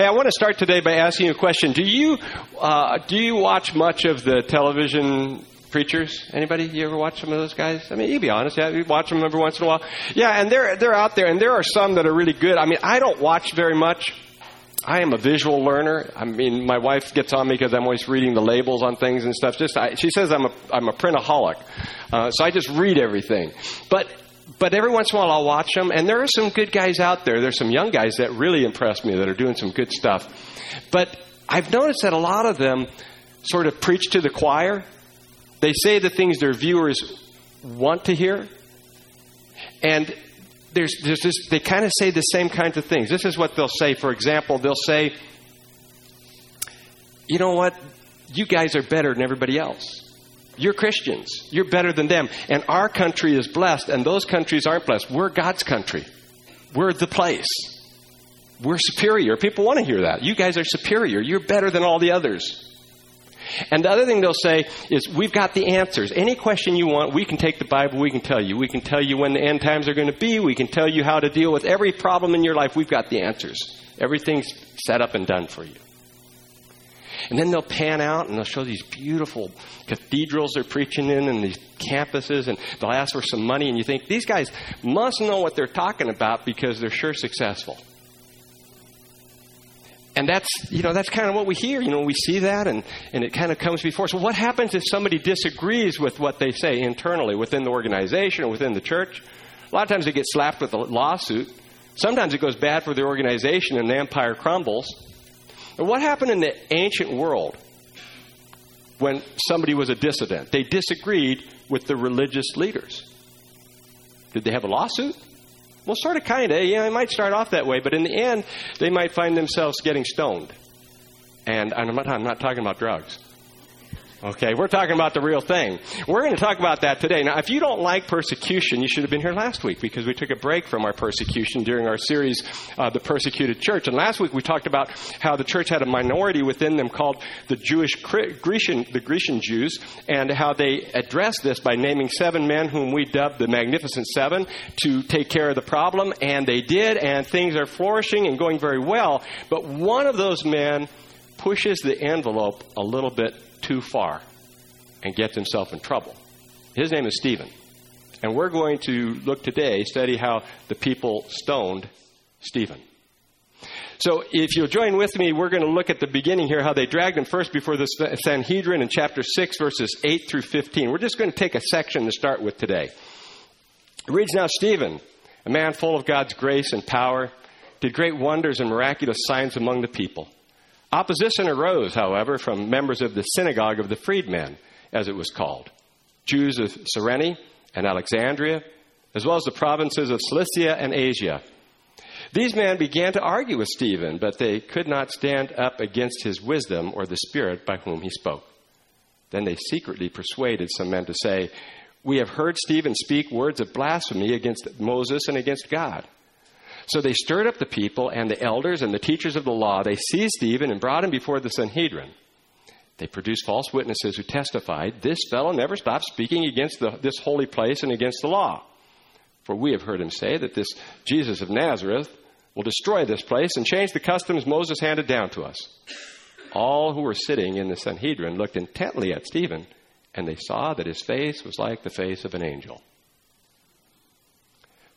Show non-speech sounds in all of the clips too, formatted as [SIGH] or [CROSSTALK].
Hey, I want to start today by asking you a question. Do you uh, do you watch much of the television preachers? Anybody? You ever watch some of those guys? I mean, you be honest. Yeah, you watch them every once in a while. Yeah, and they're they're out there, and there are some that are really good. I mean, I don't watch very much. I am a visual learner. I mean, my wife gets on me because I'm always reading the labels on things and stuff. Just I, she says I'm a I'm a printaholic, uh, so I just read everything. But but every once in a while I'll watch them, and there are some good guys out there. There's some young guys that really impress me that are doing some good stuff. But I've noticed that a lot of them sort of preach to the choir. They say the things their viewers want to hear, and there's, there's this, they kind of say the same kinds of things. This is what they'll say. For example, they'll say, "You know what? You guys are better than everybody else." You're Christians. You're better than them. And our country is blessed, and those countries aren't blessed. We're God's country. We're the place. We're superior. People want to hear that. You guys are superior. You're better than all the others. And the other thing they'll say is, We've got the answers. Any question you want, we can take the Bible, we can tell you. We can tell you when the end times are going to be, we can tell you how to deal with every problem in your life. We've got the answers. Everything's set up and done for you. And then they'll pan out and they'll show these beautiful cathedrals they're preaching in and these campuses, and they'll ask for some money. And you think, these guys must know what they're talking about because they're sure successful. And that's, you know, that's kind of what we hear. You know, we see that and, and it kind of comes before. So what happens if somebody disagrees with what they say internally within the organization or within the church? A lot of times they get slapped with a lawsuit. Sometimes it goes bad for the organization and the empire crumbles. And what happened in the ancient world when somebody was a dissident? They disagreed with the religious leaders. Did they have a lawsuit? Well, sort of, kind of. Yeah, it might start off that way, but in the end, they might find themselves getting stoned. And I'm not, I'm not talking about drugs. Okay, we're talking about the real thing. We're going to talk about that today. Now, if you don't like persecution, you should have been here last week because we took a break from our persecution during our series, uh, The Persecuted Church. And last week we talked about how the church had a minority within them called the Jewish Grecian, the Grecian Jews, and how they addressed this by naming seven men whom we dubbed the Magnificent Seven to take care of the problem. And they did, and things are flourishing and going very well. But one of those men pushes the envelope a little bit too far and gets himself in trouble. His name is Stephen. And we're going to look today, study how the people stoned Stephen. So, if you'll join with me, we're going to look at the beginning here, how they dragged him first before the Sanhedrin in chapter 6, verses 8 through 15. We're just going to take a section to start with today. It reads Now, Stephen, a man full of God's grace and power, did great wonders and miraculous signs among the people. Opposition arose, however, from members of the synagogue of the freedmen, as it was called, Jews of Cyrene and Alexandria, as well as the provinces of Cilicia and Asia. These men began to argue with Stephen, but they could not stand up against his wisdom or the spirit by whom he spoke. Then they secretly persuaded some men to say, We have heard Stephen speak words of blasphemy against Moses and against God. So they stirred up the people and the elders and the teachers of the law. They seized Stephen and brought him before the Sanhedrin. They produced false witnesses who testified, This fellow never stopped speaking against the, this holy place and against the law. For we have heard him say that this Jesus of Nazareth will destroy this place and change the customs Moses handed down to us. All who were sitting in the Sanhedrin looked intently at Stephen, and they saw that his face was like the face of an angel.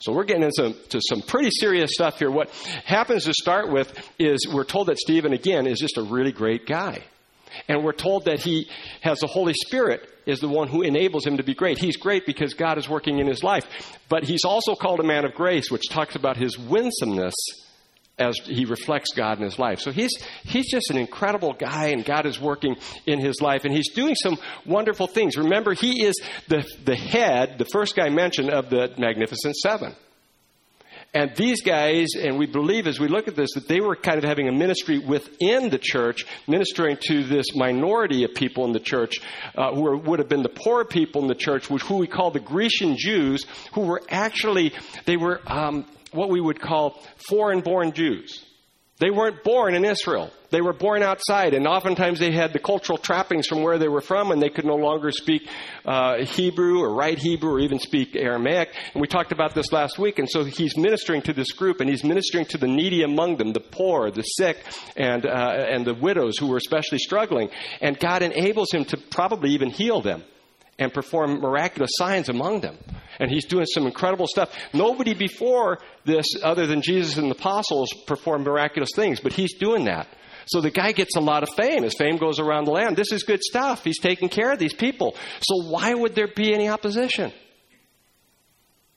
So we're getting into some pretty serious stuff here. What happens to start with is we're told that Stephen, again, is just a really great guy. And we're told that he has the Holy Spirit is the one who enables him to be great. He's great because God is working in his life. But he's also called a man of grace, which talks about his winsomeness as he reflects God in his life. So he's, he's just an incredible guy, and God is working in his life, and he's doing some wonderful things. Remember, he is the, the head, the first guy mentioned, of the Magnificent Seven. And these guys, and we believe as we look at this, that they were kind of having a ministry within the church, ministering to this minority of people in the church, uh, who would have been the poor people in the church, which, who we call the Grecian Jews, who were actually, they were um, what we would call foreign born Jews. They weren't born in Israel. They were born outside, and oftentimes they had the cultural trappings from where they were from, and they could no longer speak uh, Hebrew or write Hebrew or even speak Aramaic. And we talked about this last week, and so he's ministering to this group, and he's ministering to the needy among them, the poor, the sick, and, uh, and the widows who were especially struggling. And God enables him to probably even heal them and perform miraculous signs among them. And he's doing some incredible stuff. Nobody before this, other than Jesus and the apostles, performed miraculous things, but he's doing that. So the guy gets a lot of fame. His fame goes around the land. This is good stuff. He's taking care of these people. So why would there be any opposition?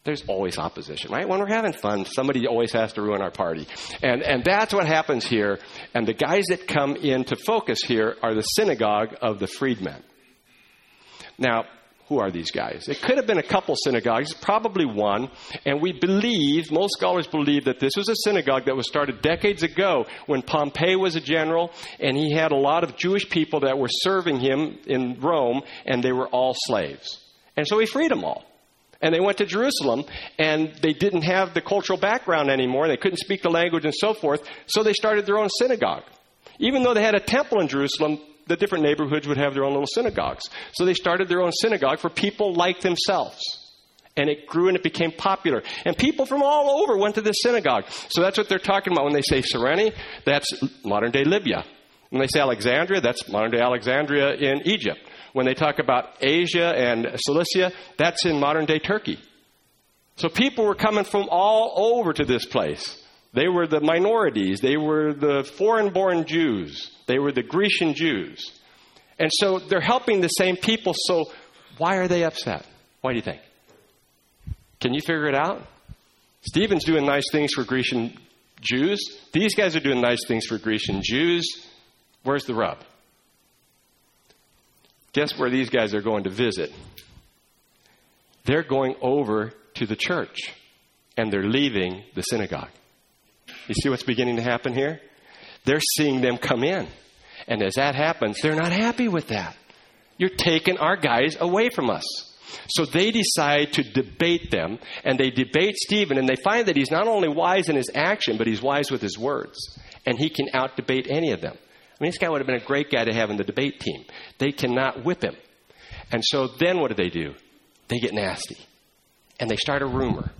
There's always opposition, right? When we're having fun, somebody always has to ruin our party. And, and that's what happens here. And the guys that come into focus here are the synagogue of the freedmen. Now, who are these guys? It could have been a couple synagogues, probably one. And we believe, most scholars believe, that this was a synagogue that was started decades ago when Pompey was a general and he had a lot of Jewish people that were serving him in Rome and they were all slaves. And so he freed them all. And they went to Jerusalem and they didn't have the cultural background anymore. They couldn't speak the language and so forth. So they started their own synagogue. Even though they had a temple in Jerusalem, the different neighborhoods would have their own little synagogues. So they started their own synagogue for people like themselves. And it grew and it became popular. And people from all over went to this synagogue. So that's what they're talking about when they say Cyrene, that's modern day Libya. When they say Alexandria, that's modern day Alexandria in Egypt. When they talk about Asia and Cilicia, that's in modern day Turkey. So people were coming from all over to this place. They were the minorities. They were the foreign born Jews. They were the Grecian Jews. And so they're helping the same people, so why are they upset? Why do you think? Can you figure it out? Stephen's doing nice things for Grecian Jews. These guys are doing nice things for Grecian Jews. Where's the rub? Guess where these guys are going to visit? They're going over to the church and they're leaving the synagogue. You see what's beginning to happen here? They're seeing them come in. And as that happens, they're not happy with that. You're taking our guys away from us. So they decide to debate them, and they debate Stephen, and they find that he's not only wise in his action, but he's wise with his words. And he can out debate any of them. I mean, this guy would have been a great guy to have in the debate team. They cannot whip him. And so then what do they do? They get nasty. And they start a rumor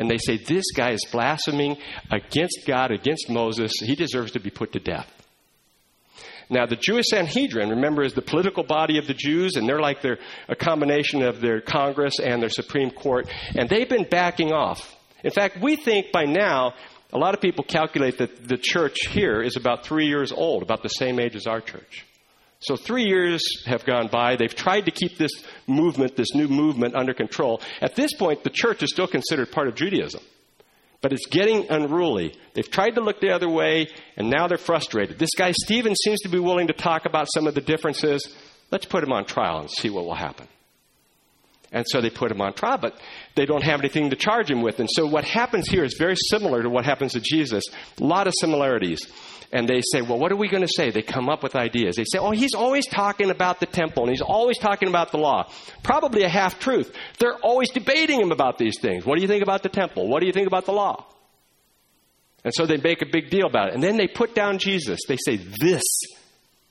and they say, This guy is blaspheming against God, against Moses. He deserves to be put to death. Now, the Jewish Sanhedrin, remember, is the political body of the Jews, and they're like their, a combination of their Congress and their Supreme Court, and they've been backing off. In fact, we think by now, a lot of people calculate that the church here is about three years old, about the same age as our church. So three years have gone by. They've tried to keep this movement, this new movement, under control. At this point, the church is still considered part of Judaism. But it's getting unruly. They've tried to look the other way, and now they're frustrated. This guy, Stephen, seems to be willing to talk about some of the differences. Let's put him on trial and see what will happen. And so they put him on trial, but they don't have anything to charge him with. And so what happens here is very similar to what happens to Jesus. A lot of similarities and they say, Well, what are we going to say? They come up with ideas. They say, Oh, he's always talking about the temple and he's always talking about the law. Probably a half truth. They're always debating him about these things. What do you think about the temple? What do you think about the law? And so they make a big deal about it. And then they put down Jesus. They say, This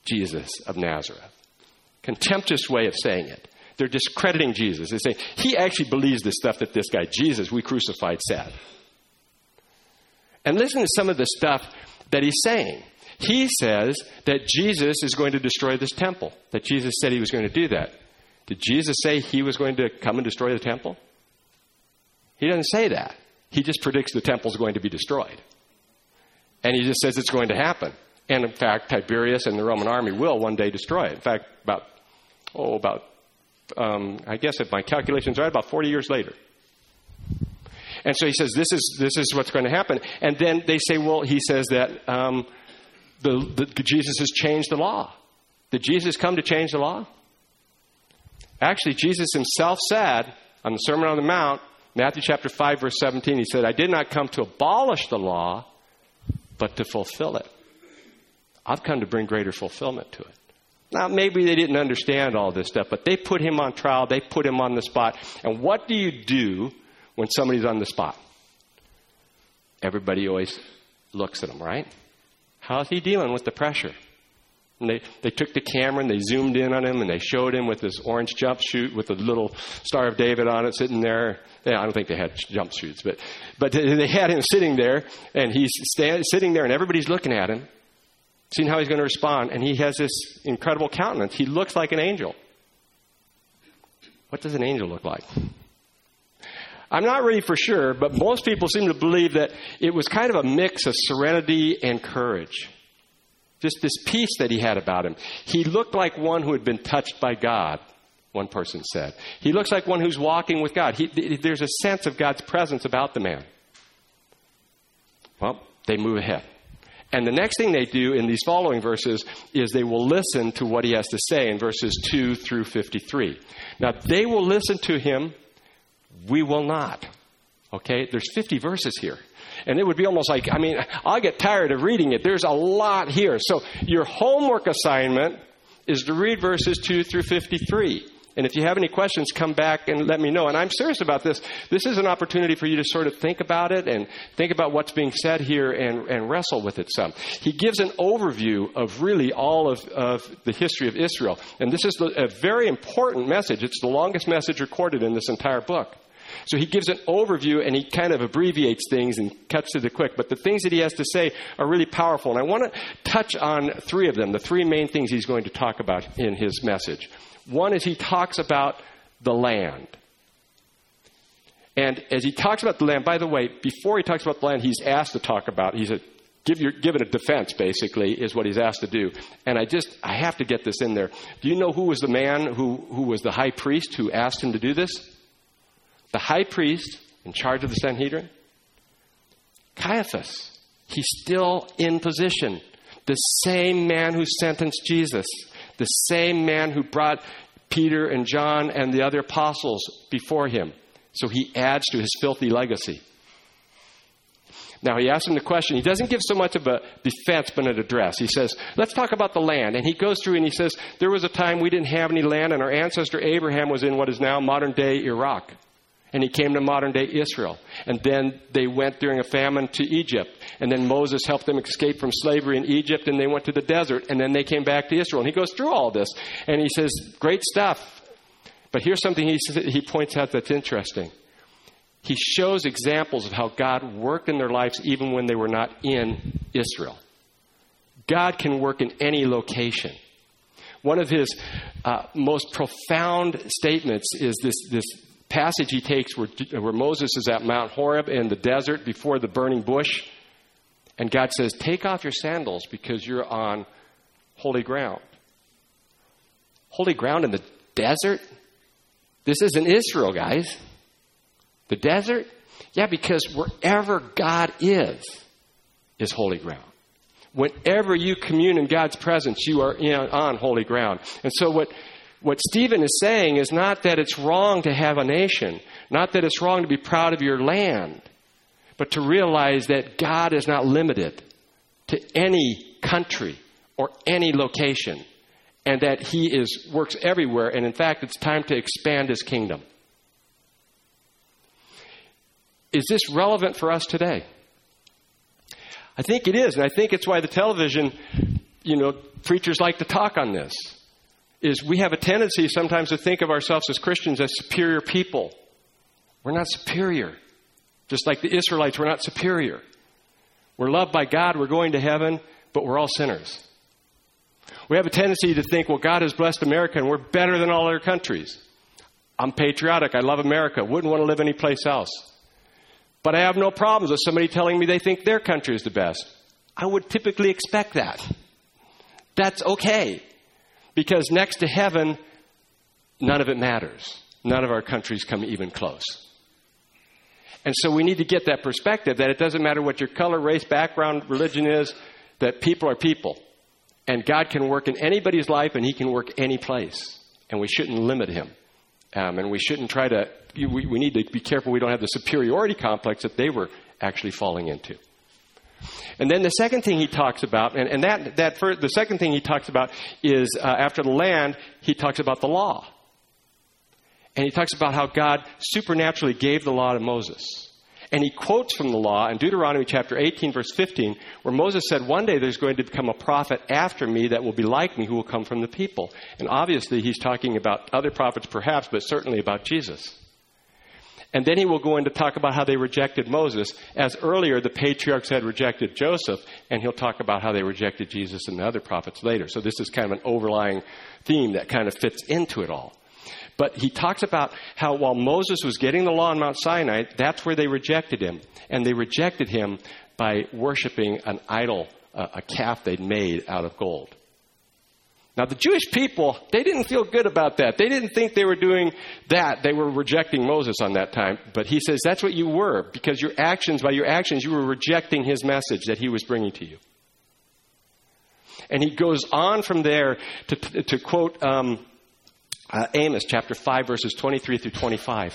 Jesus of Nazareth. Contemptuous way of saying it. They're discrediting Jesus. They say, He actually believes the stuff that this guy, Jesus, we crucified, said. And listen to some of the stuff that he's saying. He says that Jesus is going to destroy this temple, that Jesus said he was going to do that. Did Jesus say he was going to come and destroy the temple? He doesn't say that. He just predicts the temple is going to be destroyed. And he just says it's going to happen. And in fact, Tiberius and the Roman army will one day destroy it. In fact, about, oh, about, um, I guess if my calculations are right, about 40 years later. And so he says, this is, this is what's going to happen. And then they say, well, he says that um, the, the, Jesus has changed the law. Did Jesus come to change the law? Actually, Jesus himself said on the Sermon on the Mount, Matthew chapter 5, verse 17, he said, I did not come to abolish the law, but to fulfill it. I've come to bring greater fulfillment to it. Now, maybe they didn't understand all this stuff, but they put him on trial, they put him on the spot. And what do you do when somebody's on the spot. Everybody always looks at them, right? How's he dealing with the pressure? And they, they took the camera and they zoomed in on him and they showed him with this orange jumpsuit with a little Star of David on it sitting there. Yeah, I don't think they had jumpsuits, but, but they had him sitting there and he's stand, sitting there and everybody's looking at him, seeing how he's going to respond. And he has this incredible countenance. He looks like an angel. What does an angel look like? I'm not really for sure, but most people seem to believe that it was kind of a mix of serenity and courage. Just this peace that he had about him. He looked like one who had been touched by God, one person said. He looks like one who's walking with God. He, there's a sense of God's presence about the man. Well, they move ahead. And the next thing they do in these following verses is they will listen to what he has to say in verses 2 through 53. Now, they will listen to him, we will not. Okay? There's 50 verses here. And it would be almost like, I mean, I'll get tired of reading it. There's a lot here. So, your homework assignment is to read verses 2 through 53. And if you have any questions, come back and let me know. And I'm serious about this. This is an opportunity for you to sort of think about it and think about what's being said here and, and wrestle with it some. He gives an overview of really all of, of the history of Israel. And this is a very important message. It's the longest message recorded in this entire book. So he gives an overview and he kind of abbreviates things and cuts to the quick. But the things that he has to say are really powerful. And I want to touch on three of them, the three main things he's going to talk about in his message. One is he talks about the land. And as he talks about the land, by the way, before he talks about the land, he's asked to talk about, he's a, give your, given a defense, basically, is what he's asked to do. And I just, I have to get this in there. Do you know who was the man who, who was the high priest who asked him to do this? The high priest in charge of the Sanhedrin? Caiaphas. He's still in position. The same man who sentenced Jesus the same man who brought Peter and John and the other apostles before him. So he adds to his filthy legacy. Now, he asks him the question. He doesn't give so much of a defense, but an address. He says, Let's talk about the land. And he goes through and he says, There was a time we didn't have any land, and our ancestor Abraham was in what is now modern day Iraq. And he came to modern day Israel. And then they went during a famine to Egypt. And then Moses helped them escape from slavery in Egypt, and they went to the desert. And then they came back to Israel. And he goes through all this. And he says, Great stuff. But here's something he, he points out that's interesting. He shows examples of how God worked in their lives even when they were not in Israel. God can work in any location. One of his uh, most profound statements is this, this passage he takes where, where Moses is at Mount Horeb in the desert before the burning bush. And God says, Take off your sandals because you're on holy ground. Holy ground in the desert? This isn't Israel, guys. The desert? Yeah, because wherever God is, is holy ground. Whenever you commune in God's presence, you are in, on holy ground. And so, what what Stephen is saying is not that it's wrong to have a nation, not that it's wrong to be proud of your land, but to realize that God is not limited to any country or any location, and that He is, works everywhere, and in fact, it's time to expand His kingdom. Is this relevant for us today? I think it is, and I think it's why the television, you know, preachers like to talk on this is we have a tendency sometimes to think of ourselves as Christians as superior people. We're not superior. Just like the Israelites, we're not superior. We're loved by God, we're going to heaven, but we're all sinners. We have a tendency to think, well, God has blessed America and we're better than all other countries. I'm patriotic. I love America. Wouldn't want to live anyplace else. But I have no problems with somebody telling me they think their country is the best. I would typically expect that. That's okay. Because next to heaven, none of it matters. None of our countries come even close. And so we need to get that perspective that it doesn't matter what your color, race, background, religion is, that people are people. And God can work in anybody's life and He can work any place. And we shouldn't limit Him. Um, and we shouldn't try to, we, we need to be careful we don't have the superiority complex that they were actually falling into. And then the second thing he talks about, and, and that, that the second thing he talks about is uh, after the land, he talks about the law. And he talks about how God supernaturally gave the law to Moses. And he quotes from the law in Deuteronomy chapter 18, verse 15, where Moses said, One day there's going to become a prophet after me that will be like me, who will come from the people. And obviously, he's talking about other prophets perhaps, but certainly about Jesus. And then he will go in to talk about how they rejected Moses, as earlier the patriarchs had rejected Joseph, and he'll talk about how they rejected Jesus and the other prophets later. So this is kind of an overlying theme that kind of fits into it all. But he talks about how while Moses was getting the law on Mount Sinai, that's where they rejected him. And they rejected him by worshiping an idol, uh, a calf they'd made out of gold. Now, the Jewish people, they didn't feel good about that. They didn't think they were doing that. They were rejecting Moses on that time. But he says that's what you were, because your actions, by your actions, you were rejecting his message that he was bringing to you. And he goes on from there to, to quote um, uh, Amos chapter 5, verses 23 through 25.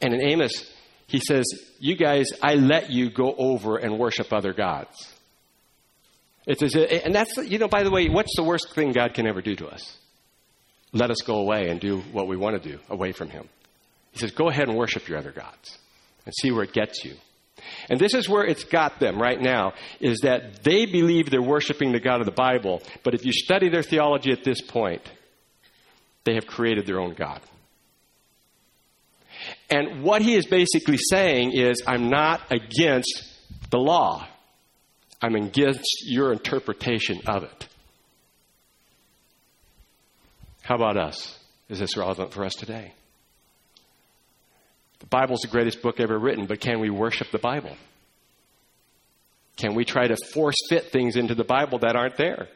And in Amos, he says, You guys, I let you go over and worship other gods. It's as and that's, you know, by the way, what's the worst thing God can ever do to us? Let us go away and do what we want to do away from Him. He says, Go ahead and worship your other gods and see where it gets you. And this is where it's got them right now, is that they believe they're worshiping the God of the Bible, but if you study their theology at this point, they have created their own God. And what he is basically saying is, I'm not against the law. I'm against your interpretation of it. How about us? Is this relevant for us today? The Bible's the greatest book ever written, but can we worship the Bible? Can we try to force fit things into the Bible that aren't there?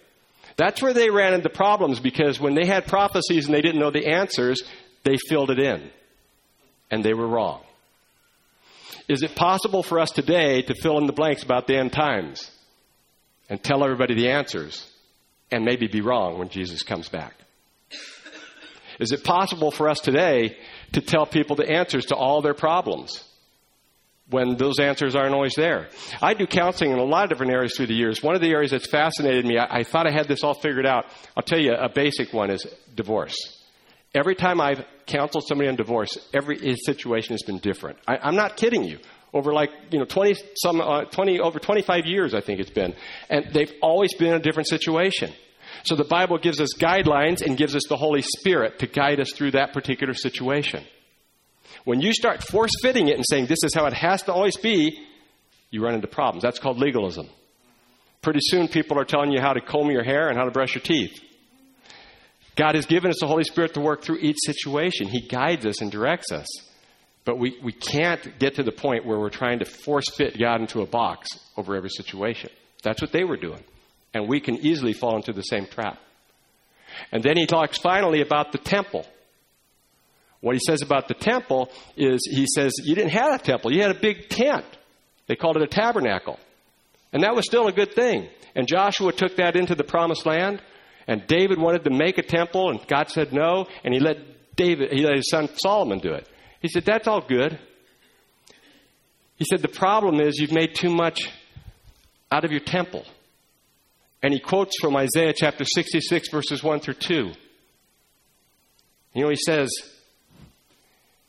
That's where they ran into problems because when they had prophecies and they didn't know the answers, they filled it in. And they were wrong. Is it possible for us today to fill in the blanks about the end times and tell everybody the answers and maybe be wrong when Jesus comes back? Is it possible for us today to tell people the answers to all their problems when those answers aren't always there. I do counseling in a lot of different areas through the years. One of the areas that's fascinated me, I, I thought I had this all figured out. I'll tell you a basic one is divorce. Every time I've counseled somebody on divorce, every situation has been different. I, am not kidding you. Over like you know 20 some uh, 20 over 25 years, I think it's been, and they've always been in a different situation. So the Bible gives us guidelines and gives us the Holy Spirit to guide us through that particular situation. When you start force fitting it and saying this is how it has to always be, you run into problems. That's called legalism. Pretty soon, people are telling you how to comb your hair and how to brush your teeth. God has given us the Holy Spirit to work through each situation. He guides us and directs us. But we, we can't get to the point where we're trying to force fit God into a box over every situation. That's what they were doing. And we can easily fall into the same trap. And then he talks finally about the temple. What he says about the temple is he says, You didn't have a temple, you had a big tent. They called it a tabernacle. And that was still a good thing. And Joshua took that into the promised land. And David wanted to make a temple, and God said no. And he let David, he let his son Solomon do it. He said, That's all good. He said, The problem is you've made too much out of your temple. And he quotes from Isaiah chapter 66, verses 1 through 2. You know, he says,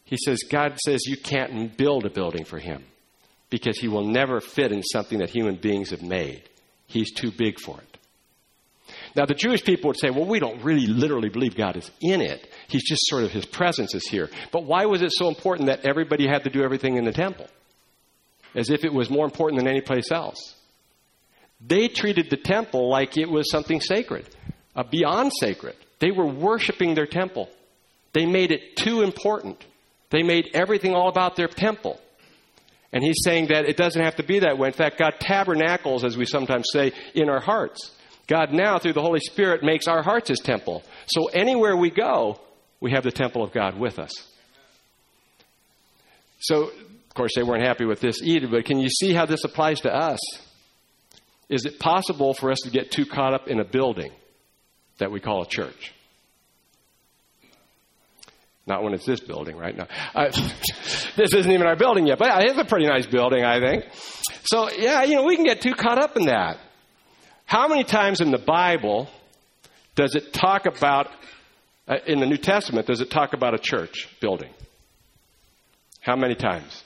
he says, God says you can't build a building for him because he will never fit in something that human beings have made. He's too big for it. Now, the Jewish people would say, well, we don't really literally believe God is in it. He's just sort of, his presence is here. But why was it so important that everybody had to do everything in the temple? As if it was more important than any place else. They treated the temple like it was something sacred, uh, beyond sacred. They were worshiping their temple. They made it too important. They made everything all about their temple. And he's saying that it doesn't have to be that way. In fact, God tabernacles, as we sometimes say, in our hearts. God now, through the Holy Spirit, makes our hearts his temple. So anywhere we go, we have the temple of God with us. So, of course, they weren't happy with this either, but can you see how this applies to us? Is it possible for us to get too caught up in a building that we call a church? Not when it's this building right now. Uh, [LAUGHS] this isn't even our building yet, but it's a pretty nice building, I think. So, yeah, you know, we can get too caught up in that. How many times in the Bible does it talk about, uh, in the New Testament, does it talk about a church building? How many times?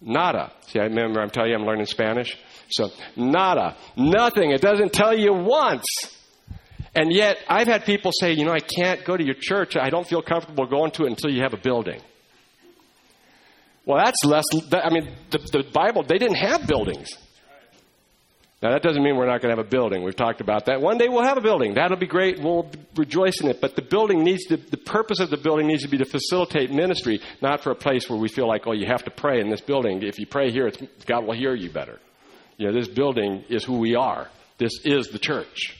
Nada. See, I remember I'm telling you I'm learning Spanish. So, nada. Nothing. It doesn't tell you once. And yet, I've had people say, you know, I can't go to your church. I don't feel comfortable going to it until you have a building. Well, that's less, I mean, the, the Bible, they didn't have buildings. Now, that doesn't mean we're not going to have a building. We've talked about that. One day we'll have a building. That'll be great. We'll rejoice in it. But the building needs to, the purpose of the building needs to be to facilitate ministry, not for a place where we feel like, oh, you have to pray in this building. If you pray here, God will hear you better. You know, this building is who we are. This is the church.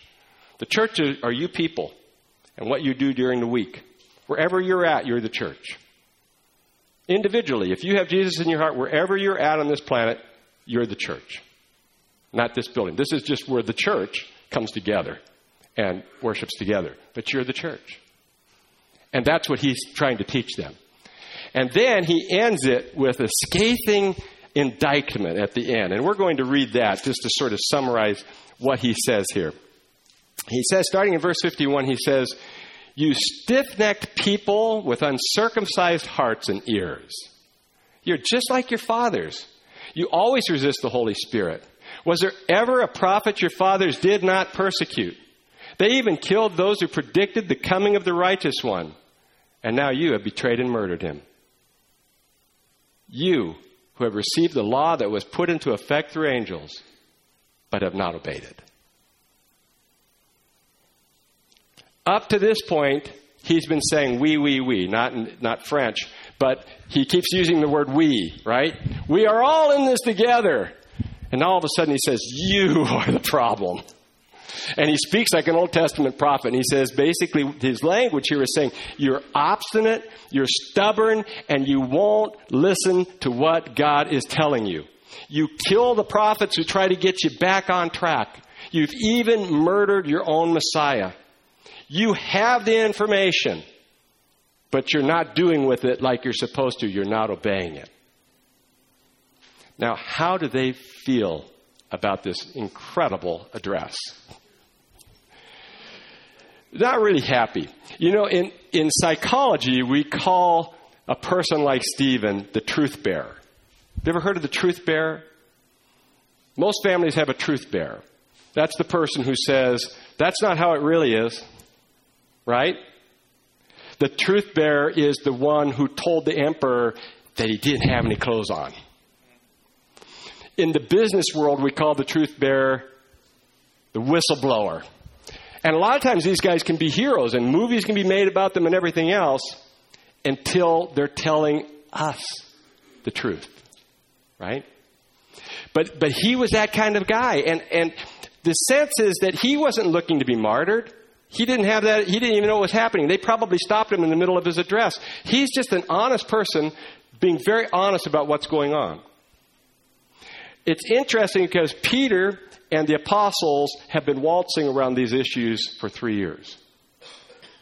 The church are you people and what you do during the week. Wherever you're at, you're the church. Individually, if you have Jesus in your heart, wherever you're at on this planet, you're the church not this building. This is just where the church comes together and worships together. But you're the church. And that's what he's trying to teach them. And then he ends it with a scathing indictment at the end. And we're going to read that just to sort of summarize what he says here. He says, starting in verse 51, he says, You stiff necked people with uncircumcised hearts and ears. You're just like your fathers. You always resist the Holy Spirit. Was there ever a prophet your fathers did not persecute? They even killed those who predicted the coming of the righteous one. And now you have betrayed and murdered him. You who have received the law that was put into effect through angels, but have not obeyed it. Up to this point, he's been saying we, we, we, not, not French, but he keeps using the word we, right? We are all in this together. And all of a sudden he says, You [LAUGHS] are the problem. And he speaks like an Old Testament prophet. And he says, basically, his language here is saying, You're obstinate, you're stubborn, and you won't listen to what God is telling you. You kill the prophets who try to get you back on track. You've even murdered your own Messiah. You have the information, but you're not doing with it like you're supposed to. You're not obeying it. Now, how do they feel about this incredible address? Not really happy. You know, in, in psychology, we call a person like Stephen the truth bearer. Have you ever heard of the truth bearer? Most families have a truth bearer. That's the person who says, that's not how it really is, right? The truth bearer is the one who told the emperor that he didn't have any clothes on in the business world, we call the truth bearer the whistleblower. And a lot of times these guys can be heroes, and movies can be made about them and everything else until they're telling us the truth. Right? But, but he was that kind of guy. And, and the sense is that he wasn't looking to be martyred. He didn't have that, he didn't even know what was happening. They probably stopped him in the middle of his address. He's just an honest person being very honest about what's going on. It's interesting because Peter and the apostles have been waltzing around these issues for three years.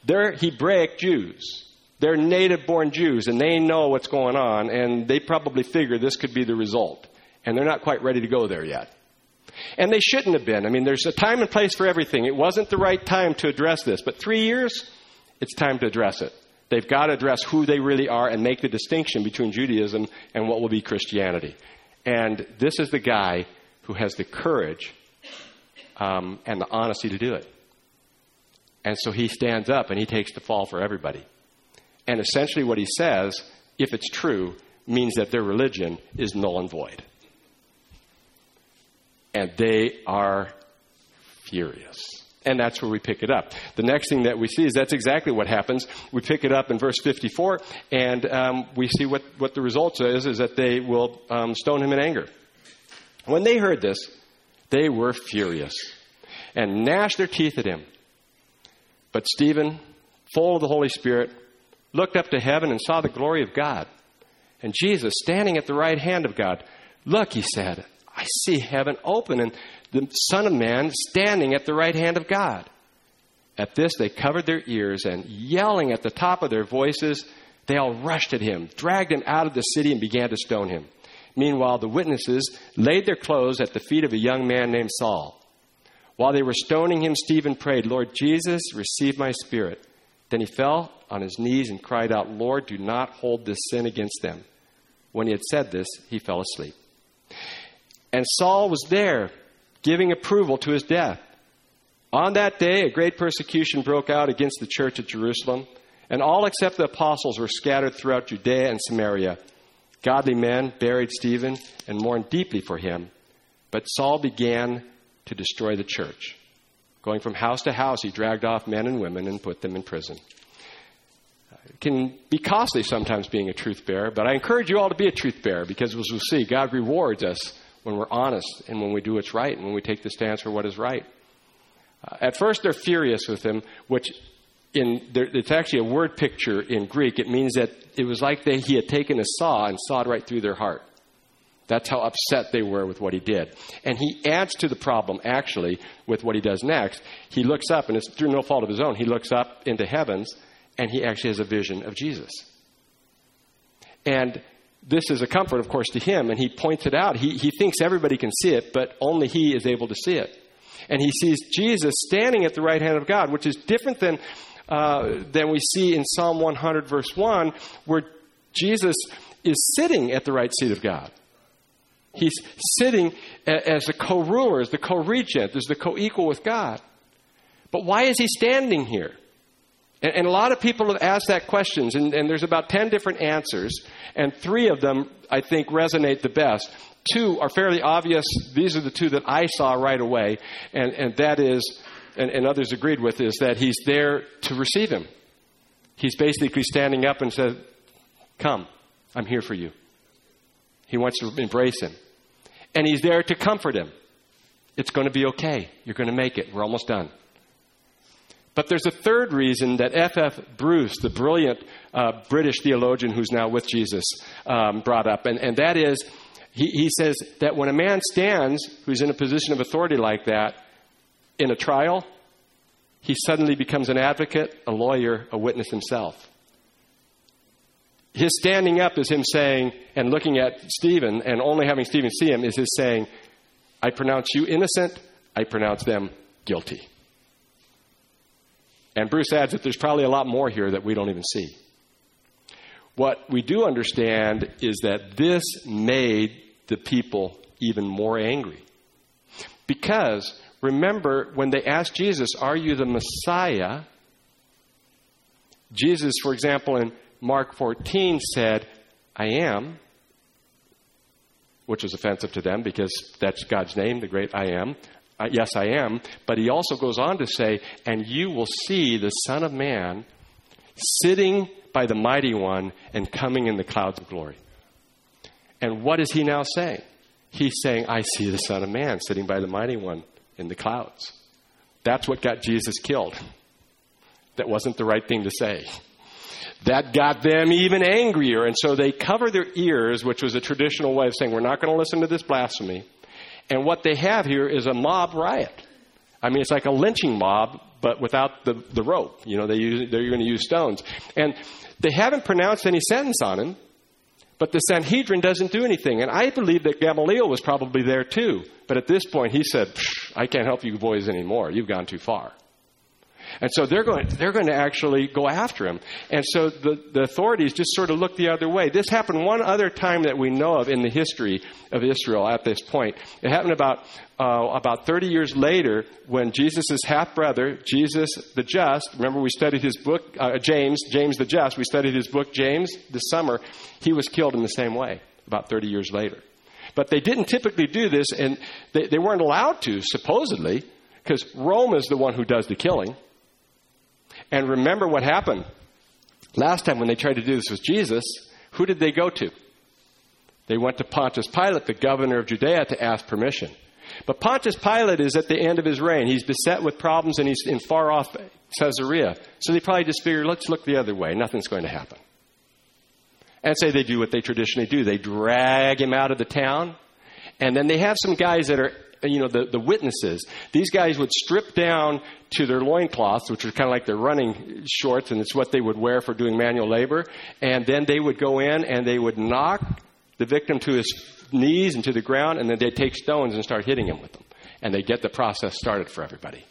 They're Hebraic Jews. They're native born Jews, and they know what's going on, and they probably figure this could be the result. And they're not quite ready to go there yet. And they shouldn't have been. I mean, there's a time and place for everything. It wasn't the right time to address this, but three years, it's time to address it. They've got to address who they really are and make the distinction between Judaism and what will be Christianity. And this is the guy who has the courage um, and the honesty to do it. And so he stands up and he takes the fall for everybody. And essentially, what he says, if it's true, means that their religion is null and void. And they are furious. And that's where we pick it up. The next thing that we see is that's exactly what happens. We pick it up in verse 54, and um, we see what, what the result is, is that they will um, stone him in anger. When they heard this, they were furious and gnashed their teeth at him. But Stephen, full of the Holy Spirit, looked up to heaven and saw the glory of God. And Jesus standing at the right hand of God. Look, he said, I see heaven open and the Son of Man standing at the right hand of God. At this, they covered their ears and, yelling at the top of their voices, they all rushed at him, dragged him out of the city, and began to stone him. Meanwhile, the witnesses laid their clothes at the feet of a young man named Saul. While they were stoning him, Stephen prayed, Lord Jesus, receive my spirit. Then he fell on his knees and cried out, Lord, do not hold this sin against them. When he had said this, he fell asleep. And Saul was there, giving approval to his death. On that day, a great persecution broke out against the church at Jerusalem, and all except the apostles were scattered throughout Judea and Samaria. Godly men buried Stephen and mourned deeply for him. But Saul began to destroy the church. Going from house to house, he dragged off men and women and put them in prison. It can be costly sometimes being a truth bearer, but I encourage you all to be a truth bearer because as we'll see, God rewards us when we're honest and when we do what's right and when we take the stance for what is right. Uh, at first, they're furious with him, which in there, it's actually a word picture in Greek. It means that it was like they, he had taken a saw and sawed right through their heart. That's how upset they were with what he did. And he adds to the problem, actually, with what he does next. He looks up, and it's through no fault of his own, he looks up into heavens, and he actually has a vision of Jesus. And this is a comfort, of course, to him, and he points it out. He, he thinks everybody can see it, but only he is able to see it. And he sees Jesus standing at the right hand of God, which is different than, uh, than we see in Psalm 100, verse 1, where Jesus is sitting at the right seat of God. He's sitting as a co ruler, as the co regent, as the co equal with God. But why is he standing here? And, and, a lot of people have asked that questions, and, and there's about 10 different answers, and three of them I think resonate the best. Two are fairly obvious. These are the two that I saw right away, and, and that is, and, and others agreed with, is that he's there to receive him. He's basically standing up and says, Come, I'm here for you. He wants to embrace him and he's there to comfort him. It's going to be okay. You're going to make it. We're almost done. But there's a third reason that F.F. Bruce, the brilliant uh, British theologian who's now with Jesus, um, brought up, and, and that is he, he says that when a man stands who's in a position of authority like that in a trial, he suddenly becomes an advocate, a lawyer, a witness himself his standing up is him saying, and looking at Stephen, and only having Stephen see him, is his saying, I pronounce you innocent, I pronounce them guilty. And Bruce adds that there's probably a lot more here that we don't even see. What we do understand is that this made the people even more angry. Because remember, when they asked Jesus, Are you the Messiah? Jesus, for example, in Mark 14 said, I am, which was offensive to them because that's God's name, the great I am. Uh, yes, I am. But he also goes on to say, and you will see the Son of Man sitting by the mighty one and coming in the clouds of glory. And what is he now saying? He's saying, I see the Son of Man sitting by the mighty one in the clouds. That's what got Jesus killed. That wasn't the right thing to say. That got them even angrier, and so they cover their ears, which was a traditional way of saying, We're not going to listen to this blasphemy. And what they have here is a mob riot. I mean, it's like a lynching mob, but without the, the rope. You know, they use, they're going to use stones. And they haven't pronounced any sentence on him, but the Sanhedrin doesn't do anything. And I believe that Gamaliel was probably there too. But at this point, he said, I can't help you boys anymore. You've gone too far. And so they're going, they're going to actually go after him. And so the, the authorities just sort of look the other way. This happened one other time that we know of in the history of Israel at this point. It happened about, uh, about 30 years later when Jesus' half brother, Jesus the Just, remember we studied his book, uh, James, James the Just, we studied his book, James, this summer. He was killed in the same way about 30 years later. But they didn't typically do this, and they, they weren't allowed to, supposedly, because Rome is the one who does the killing. And remember what happened. Last time when they tried to do this with Jesus, who did they go to? They went to Pontius Pilate, the governor of Judea, to ask permission. But Pontius Pilate is at the end of his reign. He's beset with problems and he's in far off Caesarea. So they probably just figured, let's look the other way. Nothing's going to happen. And say they do what they traditionally do. They drag him out of the town. And then they have some guys that are you know, the, the witnesses. These guys would strip down to their loincloths, which are kind of like their running shorts, and it's what they would wear for doing manual labor. And then they would go in and they would knock the victim to his knees and to the ground, and then they'd take stones and start hitting him with them. And they'd get the process started for everybody.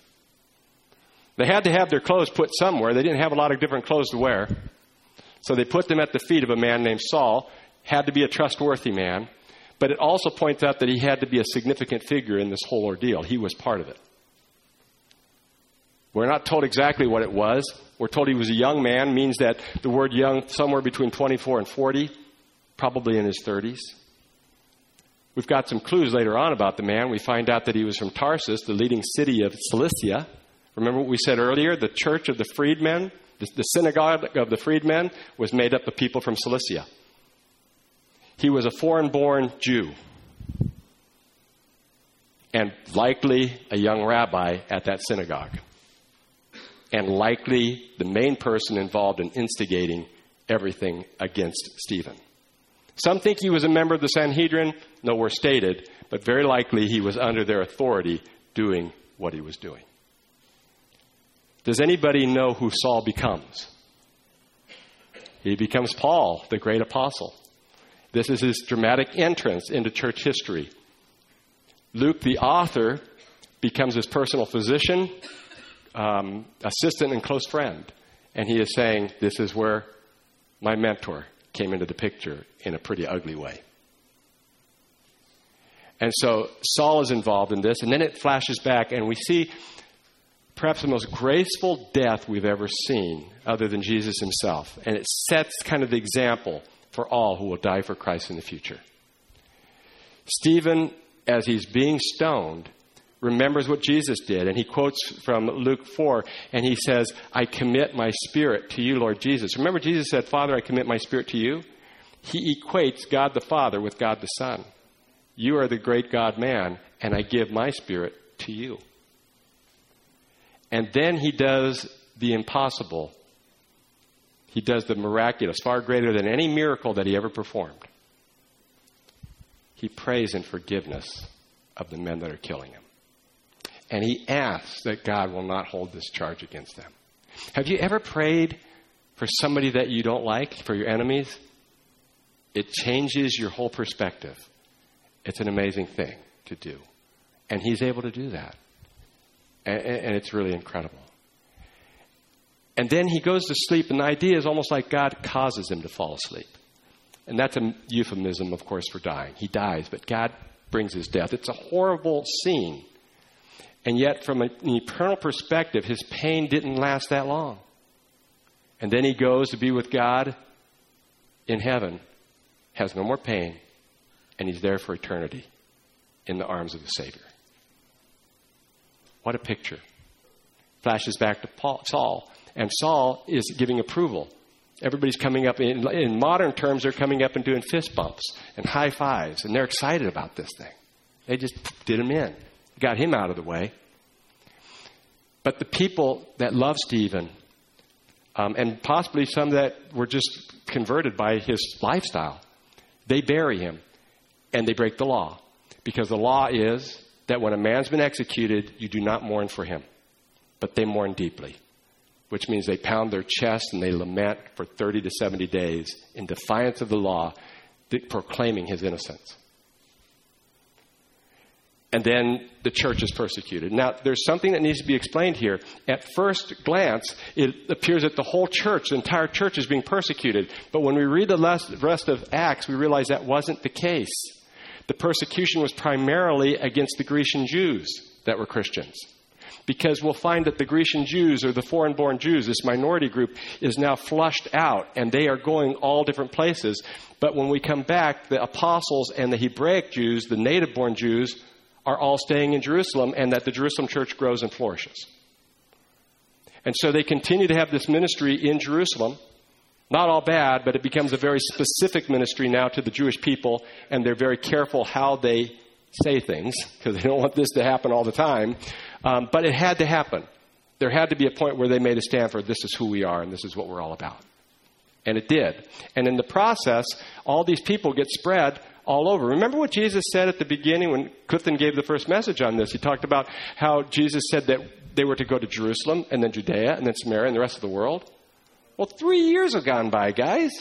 They had to have their clothes put somewhere. They didn't have a lot of different clothes to wear. So they put them at the feet of a man named Saul. had to be a trustworthy man, but it also points out that he had to be a significant figure in this whole ordeal. He was part of it. We're not told exactly what it was. We're told he was a young man, means that the word young, somewhere between 24 and 40, probably in his 30s. We've got some clues later on about the man. We find out that he was from Tarsus, the leading city of Cilicia. Remember what we said earlier? The church of the freedmen, the, the synagogue of the freedmen, was made up of people from Cilicia. He was a foreign born Jew and likely a young rabbi at that synagogue, and likely the main person involved in instigating everything against Stephen. Some think he was a member of the Sanhedrin, nowhere stated, but very likely he was under their authority doing what he was doing. Does anybody know who Saul becomes? He becomes Paul, the great apostle. This is his dramatic entrance into church history. Luke, the author, becomes his personal physician, um, assistant, and close friend. And he is saying, This is where my mentor came into the picture in a pretty ugly way. And so Saul is involved in this, and then it flashes back, and we see perhaps the most graceful death we've ever seen, other than Jesus himself. And it sets kind of the example for all who will die for Christ in the future. Stephen, as he's being stoned, remembers what Jesus did, and he quotes from Luke 4, and he says, I commit my spirit to you, Lord Jesus. Remember, Jesus said, Father, I commit my spirit to you? He equates God the Father with God the Son. You are the great God man, and I give my spirit to you. And then he does the impossible. He does the miraculous, far greater than any miracle that he ever performed. He prays in forgiveness of the men that are killing him. And he asks that God will not hold this charge against them. Have you ever prayed for somebody that you don't like, for your enemies? It changes your whole perspective. It's an amazing thing to do. And he's able to do that. And, it's really incredible. And then he goes to sleep, and the idea is almost like God causes him to fall asleep. And that's a euphemism, of course, for dying. He dies, but God brings his death. It's a horrible scene. And yet, from an eternal perspective, his pain didn't last that long. And then he goes to be with God in heaven, has no more pain, and he's there for eternity in the arms of the Savior. What a picture. Flashes back to Paul, Saul, and Saul is giving approval. Everybody's coming up, in, in modern terms, they're coming up and doing fist bumps and high fives, and they're excited about this thing. They just did him in got him out of the way. But the people that love Stephen, um, and possibly some that were just converted by his lifestyle, they bury him and they break the law. Because the law is that when a man's been executed, you do not mourn for him, but they mourn deeply, which means they pound their chest and they lament for 30 to 70 days in defiance of the law, proclaiming his innocence and then the church is persecuted. Now, there's something that needs to be explained here. At first glance, it appears that the whole church, the entire church, is being persecuted. But when we read the rest of Acts, we realize that wasn't the case. The persecution was primarily against the Grecian Jews that were Christians. Because we'll find that the Grecian Jews or the foreign born Jews, this minority group, is now flushed out and they are going all different places. But when we come back, the apostles and the Hebraic Jews, the native born Jews, are all staying in Jerusalem and that the Jerusalem church grows and flourishes. And so they continue to have this ministry in Jerusalem. Not all bad, but it becomes a very specific ministry now to the Jewish people, and they're very careful how they say things because they don't want this to happen all the time. Um, but it had to happen. There had to be a point where they made a stand for this is who we are and this is what we're all about. And it did. And in the process, all these people get spread all over. Remember what Jesus said at the beginning when Clifton gave the first message on this? He talked about how Jesus said that they were to go to Jerusalem and then Judea and then Samaria and the rest of the world. Well, three years have gone by, guys,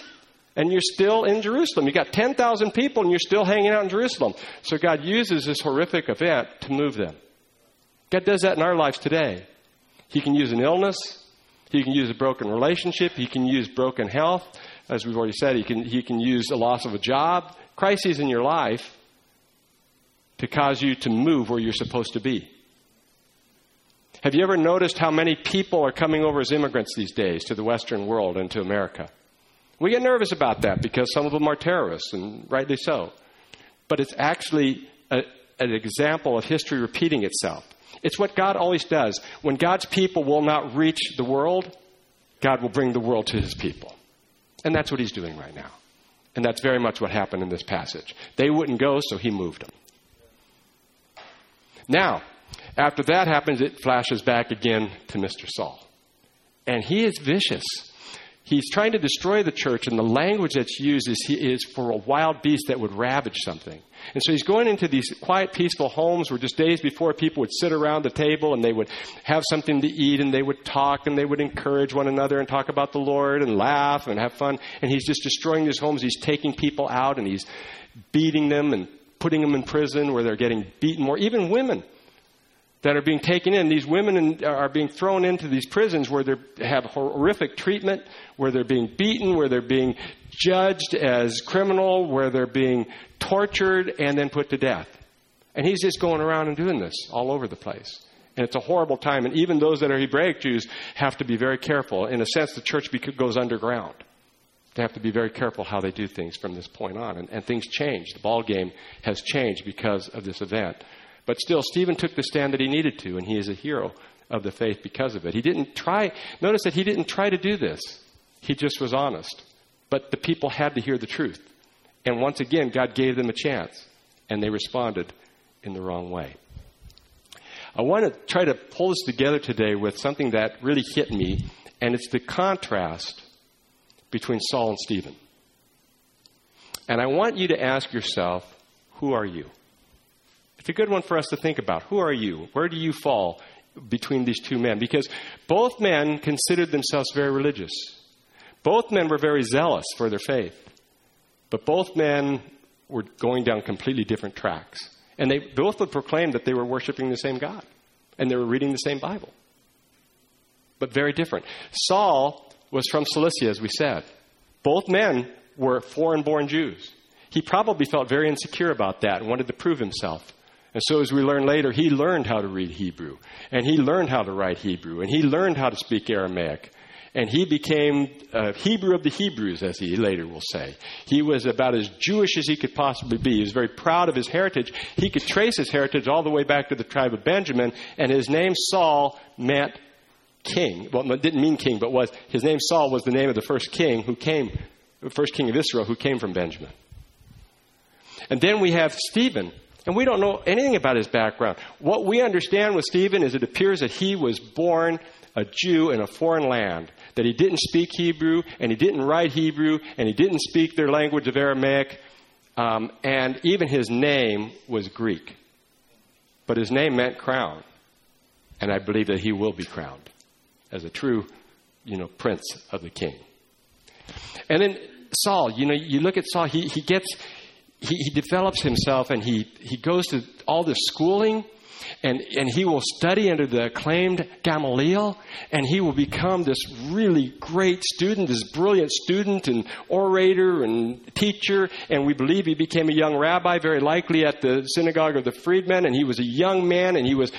and you're still in Jerusalem. You got 10,000 people and you're still hanging out in Jerusalem. So God uses this horrific event to move them. God does that in our lives today. He can use an illness, He can use a broken relationship. He can use broken health. As we've already said, he can, he can use a loss of a job, crises in your life to cause you to move where you're supposed to be. Have you ever noticed how many people are coming over as immigrants these days to the Western world and to America? We get nervous about that because some of them are terrorists, and rightly so. But it's actually a, an example of history repeating itself. It's what God always does. When God's people will not reach the world, God will bring the world to his people. And that's what he's doing right now. And that's very much what happened in this passage. They wouldn't go, so he moved them. Now, after that happens, it flashes back again to Mr. Saul. And he is vicious. He's trying to destroy the church, and the language that's used is, he is for a wild beast that would ravage something. And so he's going into these quiet, peaceful homes where just days before people would sit around the table and they would have something to eat and they would talk and they would encourage one another and talk about the Lord and laugh and have fun. And he's just destroying these homes. He's taking people out and he's beating them and putting them in prison where they're getting beaten more. Even women that are being taken in. These women are being thrown into these prisons where they have horrific treatment, where they're being beaten, where they're being judged as criminal, where they're being tortured and then put to death. And he's just going around and doing this all over the place. And it's a horrible time. And even those that are Hebraic Jews have to be very careful. In a sense, the church goes underground. They have to be very careful how they do things from this point on. And, and things change. The ball game has changed because of this event. But still, Stephen took the stand that he needed to, and he is a hero of the faith because of it. He didn't try, notice that he didn't try to do this, he just was honest. But the people had to hear the truth. And once again, God gave them a chance, and they responded in the wrong way. I want to try to pull this together today with something that really hit me, and it's the contrast between Saul and Stephen. And I want you to ask yourself, who are you? It's a good one for us to think about. Who are you? Where do you fall between these two men? Because both men considered themselves very religious. Both men were very zealous for their faith. But both men were going down completely different tracks. And they both would proclaim that they were worshiping the same God and they were reading the same Bible. But very different. Saul was from Cilicia, as we said. Both men were foreign born Jews. He probably felt very insecure about that and wanted to prove himself. And so, as we learn later, he learned how to read Hebrew, and he learned how to write Hebrew, and he learned how to speak Aramaic. And he became a Hebrew of the Hebrews, as he later will say. He was about as Jewish as he could possibly be. He was very proud of his heritage. He could trace his heritage all the way back to the tribe of Benjamin, and his name Saul meant king. Well, it didn't mean king, but was his name Saul was the name of the first king who came, the first king of Israel who came from Benjamin. And then we have Stephen, and we don't know anything about his background. What we understand with Stephen is it appears that he was born a Jew in a foreign land, that he didn't speak Hebrew, and he didn't write Hebrew, and he didn't speak their language of Aramaic, um, and even his name was Greek. But his name meant crown, and I believe that he will be crowned as a true, you know, prince of the king. And then Saul, you know, you look at Saul, he, he gets he, he develops himself and he, he goes to all this schooling and, and he will study under the acclaimed Gamaliel, and he will become this really great student, this brilliant student and orator and teacher. And we believe he became a young rabbi, very likely at the synagogue of the freedmen. And he was a young man, and he was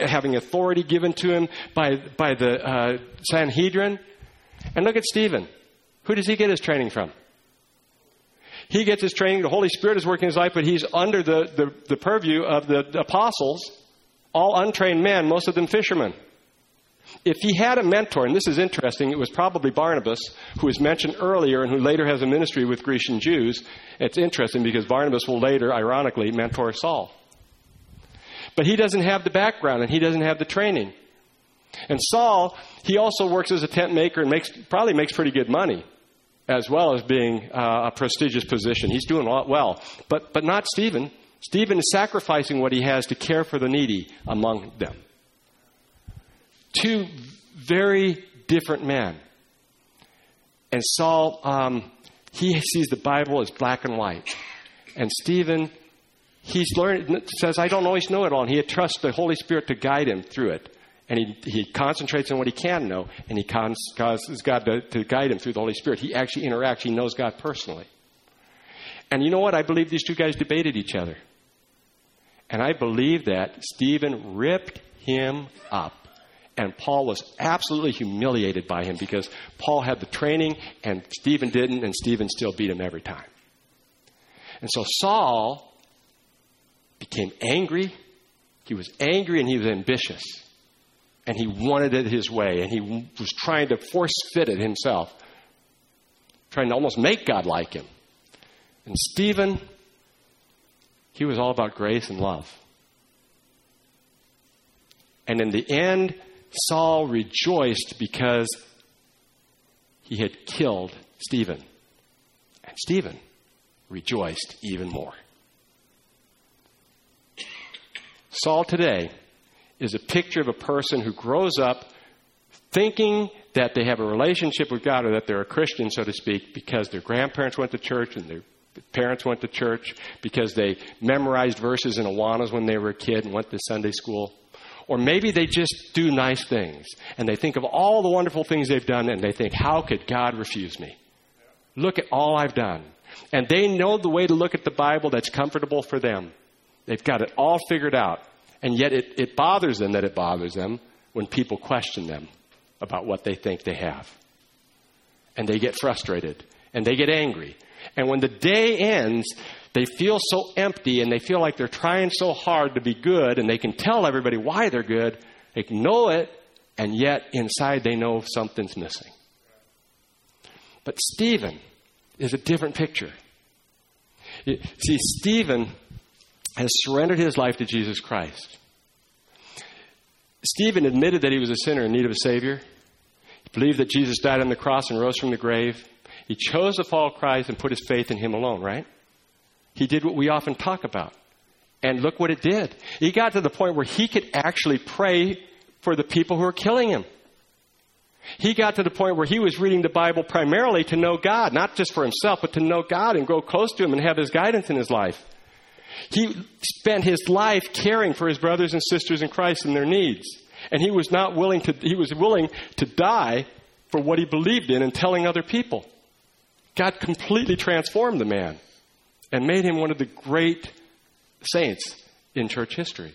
having authority given to him by, by the uh, Sanhedrin. And look at Stephen. Who does he get his training from? He gets his training. The Holy Spirit is working in his life, but he's under the, the, the purview of the, the apostles, all untrained men, most of them fishermen. If he had a mentor, and this is interesting, it was probably Barnabas, who was mentioned earlier and who later has a ministry with Grecian Jews. It's interesting because Barnabas will later, ironically, mentor Saul. But he doesn't have the background and he doesn't have the training. And Saul, he also works as a tent maker and makes, probably makes pretty good money as well as being uh, a prestigious position. He's doing a lot well. But, but not Stephen. Stephen is sacrificing what he has to care for the needy among them. Two very different men. And Saul, um, he sees the Bible as black and white. And Stephen, he's learned, says, I don't always know it all. And he trusts the Holy Spirit to guide him through it. And he, he concentrates on what he can know, and he causes God to, to guide him through the Holy Spirit. He actually interacts, he knows God personally. And you know what? I believe these two guys debated each other. And I believe that Stephen ripped him up. And Paul was absolutely humiliated by him because Paul had the training and Stephen didn't, and Stephen still beat him every time. And so Saul became angry. He was angry and he was ambitious. And he wanted it his way. And he was trying to force fit it himself, trying to almost make God like him. And Stephen, he was all about grace and love. And in the end, Saul rejoiced because he had killed Stephen. And Stephen rejoiced even more. Saul today is a picture of a person who grows up thinking that they have a relationship with God or that they're a Christian, so to speak, because their grandparents went to church and their parents went to church, because they memorized verses in Awanas when they were a kid and went to Sunday school. Or maybe they just do nice things and they think of all the wonderful things they've done and they think, how could God refuse me? Look at all I've done. And they know the way to look at the Bible that's comfortable for them. They've got it all figured out. And yet it, it bothers them that it bothers them when people question them about what they think they have. And they get frustrated and they get angry. And when the day ends, they feel so empty and they feel like they're trying so hard to be good and they can tell everybody why they're good. They know it, and yet inside they know something's missing. But Stephen is a different picture. See, Stephen has surrendered his life to Jesus Christ. Stephen admitted that he was a sinner in need of a Savior. He believed that Jesus died on the cross and rose from the grave. He chose to follow Christ and put his faith in him alone, right? He did what we often talk about. And look what it did. He got to the point where he could actually pray for the people who were killing him. He got to the point where he was reading the Bible primarily to know God, not just for himself, but to know God and grow close to him and have his guidance in his life. He spent his life caring for his brothers and sisters in Christ and their needs. And he was not willing to, he was willing to die for what he believed in and telling other people. God completely transformed the man and made him one of the great saints in church history.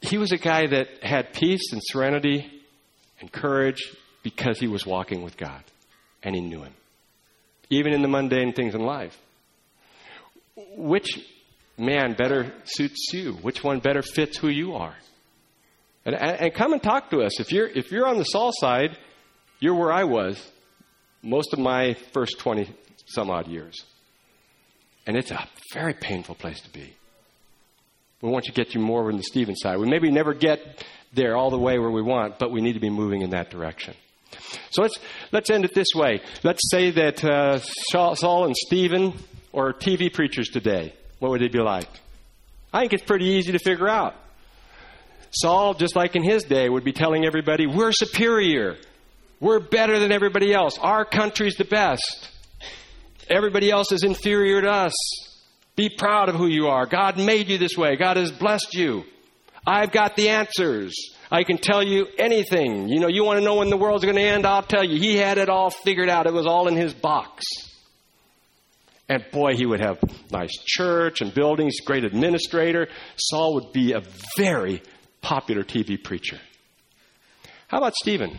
He was a guy that had peace and serenity and courage because he was walking with God and he knew him even in the mundane things in life. Which man better suits you? Which one better fits who you are? And, and, come and talk to us. If you're, if you're on the Saul side, you're where I was most of my first 20 some odd years. And it's a very painful place to be. We want to get you more on the Stephen side. We maybe never get there all the way where we want, but we need to be moving in that direction. So let's, let's end it this way. Let's say that uh, Saul and Stephen or TV preachers today. What would they be like? I think it's pretty easy to figure out. Saul, just like in his day, would be telling everybody, we're superior. We're better than everybody else. Our country's the best. Everybody else is inferior to us. Be proud of who you are. God made you this way. God has blessed you. I've got the answers. I can tell you anything. You know, you want to know when the world's going to end? I'll tell you. He had it all figured out. It was all in his box. And boy, he would have nice church and buildings, great administrator. Saul would be a very popular TV preacher. How about Stephen?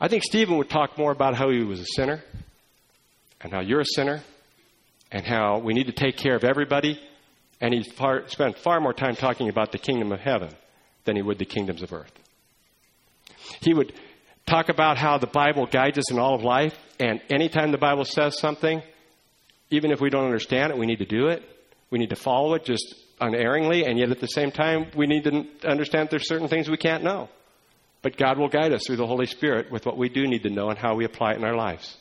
I think Stephen would talk more about how he was a sinner and how you're a sinner and how we need to take care of everybody. And he far, spent far more time talking about the kingdom of heaven than he would the kingdoms of earth. He would talk about how the Bible guides us in all of life, and anytime the Bible says something, even if we don't understand it, we need to do it. We need to follow it just unerringly, and yet at the same time, we need to understand there's certain things we can't know. But God will guide us through the Holy Spirit with what we do need to know and how we apply it in our lives.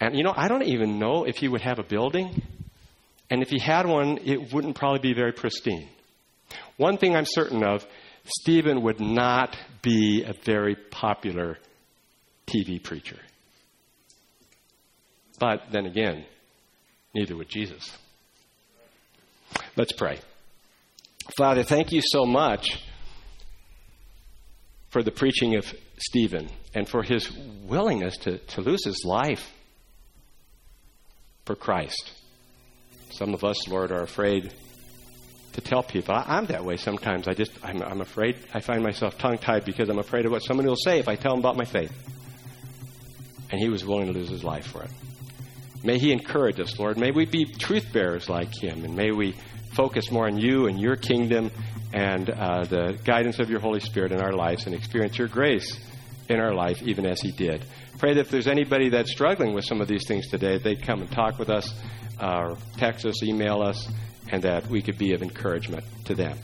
And you know, I don't even know if he would have a building. And if he had one, it wouldn't probably be very pristine. One thing I'm certain of Stephen would not be a very popular TV preacher. But then again, neither would Jesus. Let's pray. Father, thank you so much for the preaching of Stephen and for his willingness to, to lose his life for Christ. Some of us, Lord, are afraid to tell people. I, am that way sometimes. I just, I'm, I'm afraid. I find myself tongue tied because I'm afraid of what somebody will say if I tell them about my faith. And he was willing to lose his life for it. May he encourage us, Lord. May we be truth bearers like him, and may we focus more on you and your kingdom and uh, the guidance of your Holy Spirit in our lives and experience your grace in our life, even as he did. Pray that if there's anybody that's struggling with some of these things today, they'd come and talk with us, uh, text us, email us, and that we could be of encouragement to them.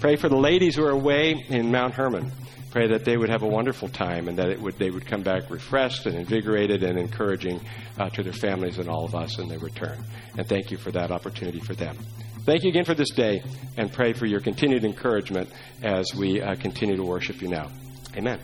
Pray for the ladies who are away in Mount Hermon. Pray that they would have a wonderful time and that it would, they would come back refreshed and invigorated and encouraging uh, to their families and all of us in their return. And thank you for that opportunity for them. Thank you again for this day and pray for your continued encouragement as we uh, continue to worship you now. Amen.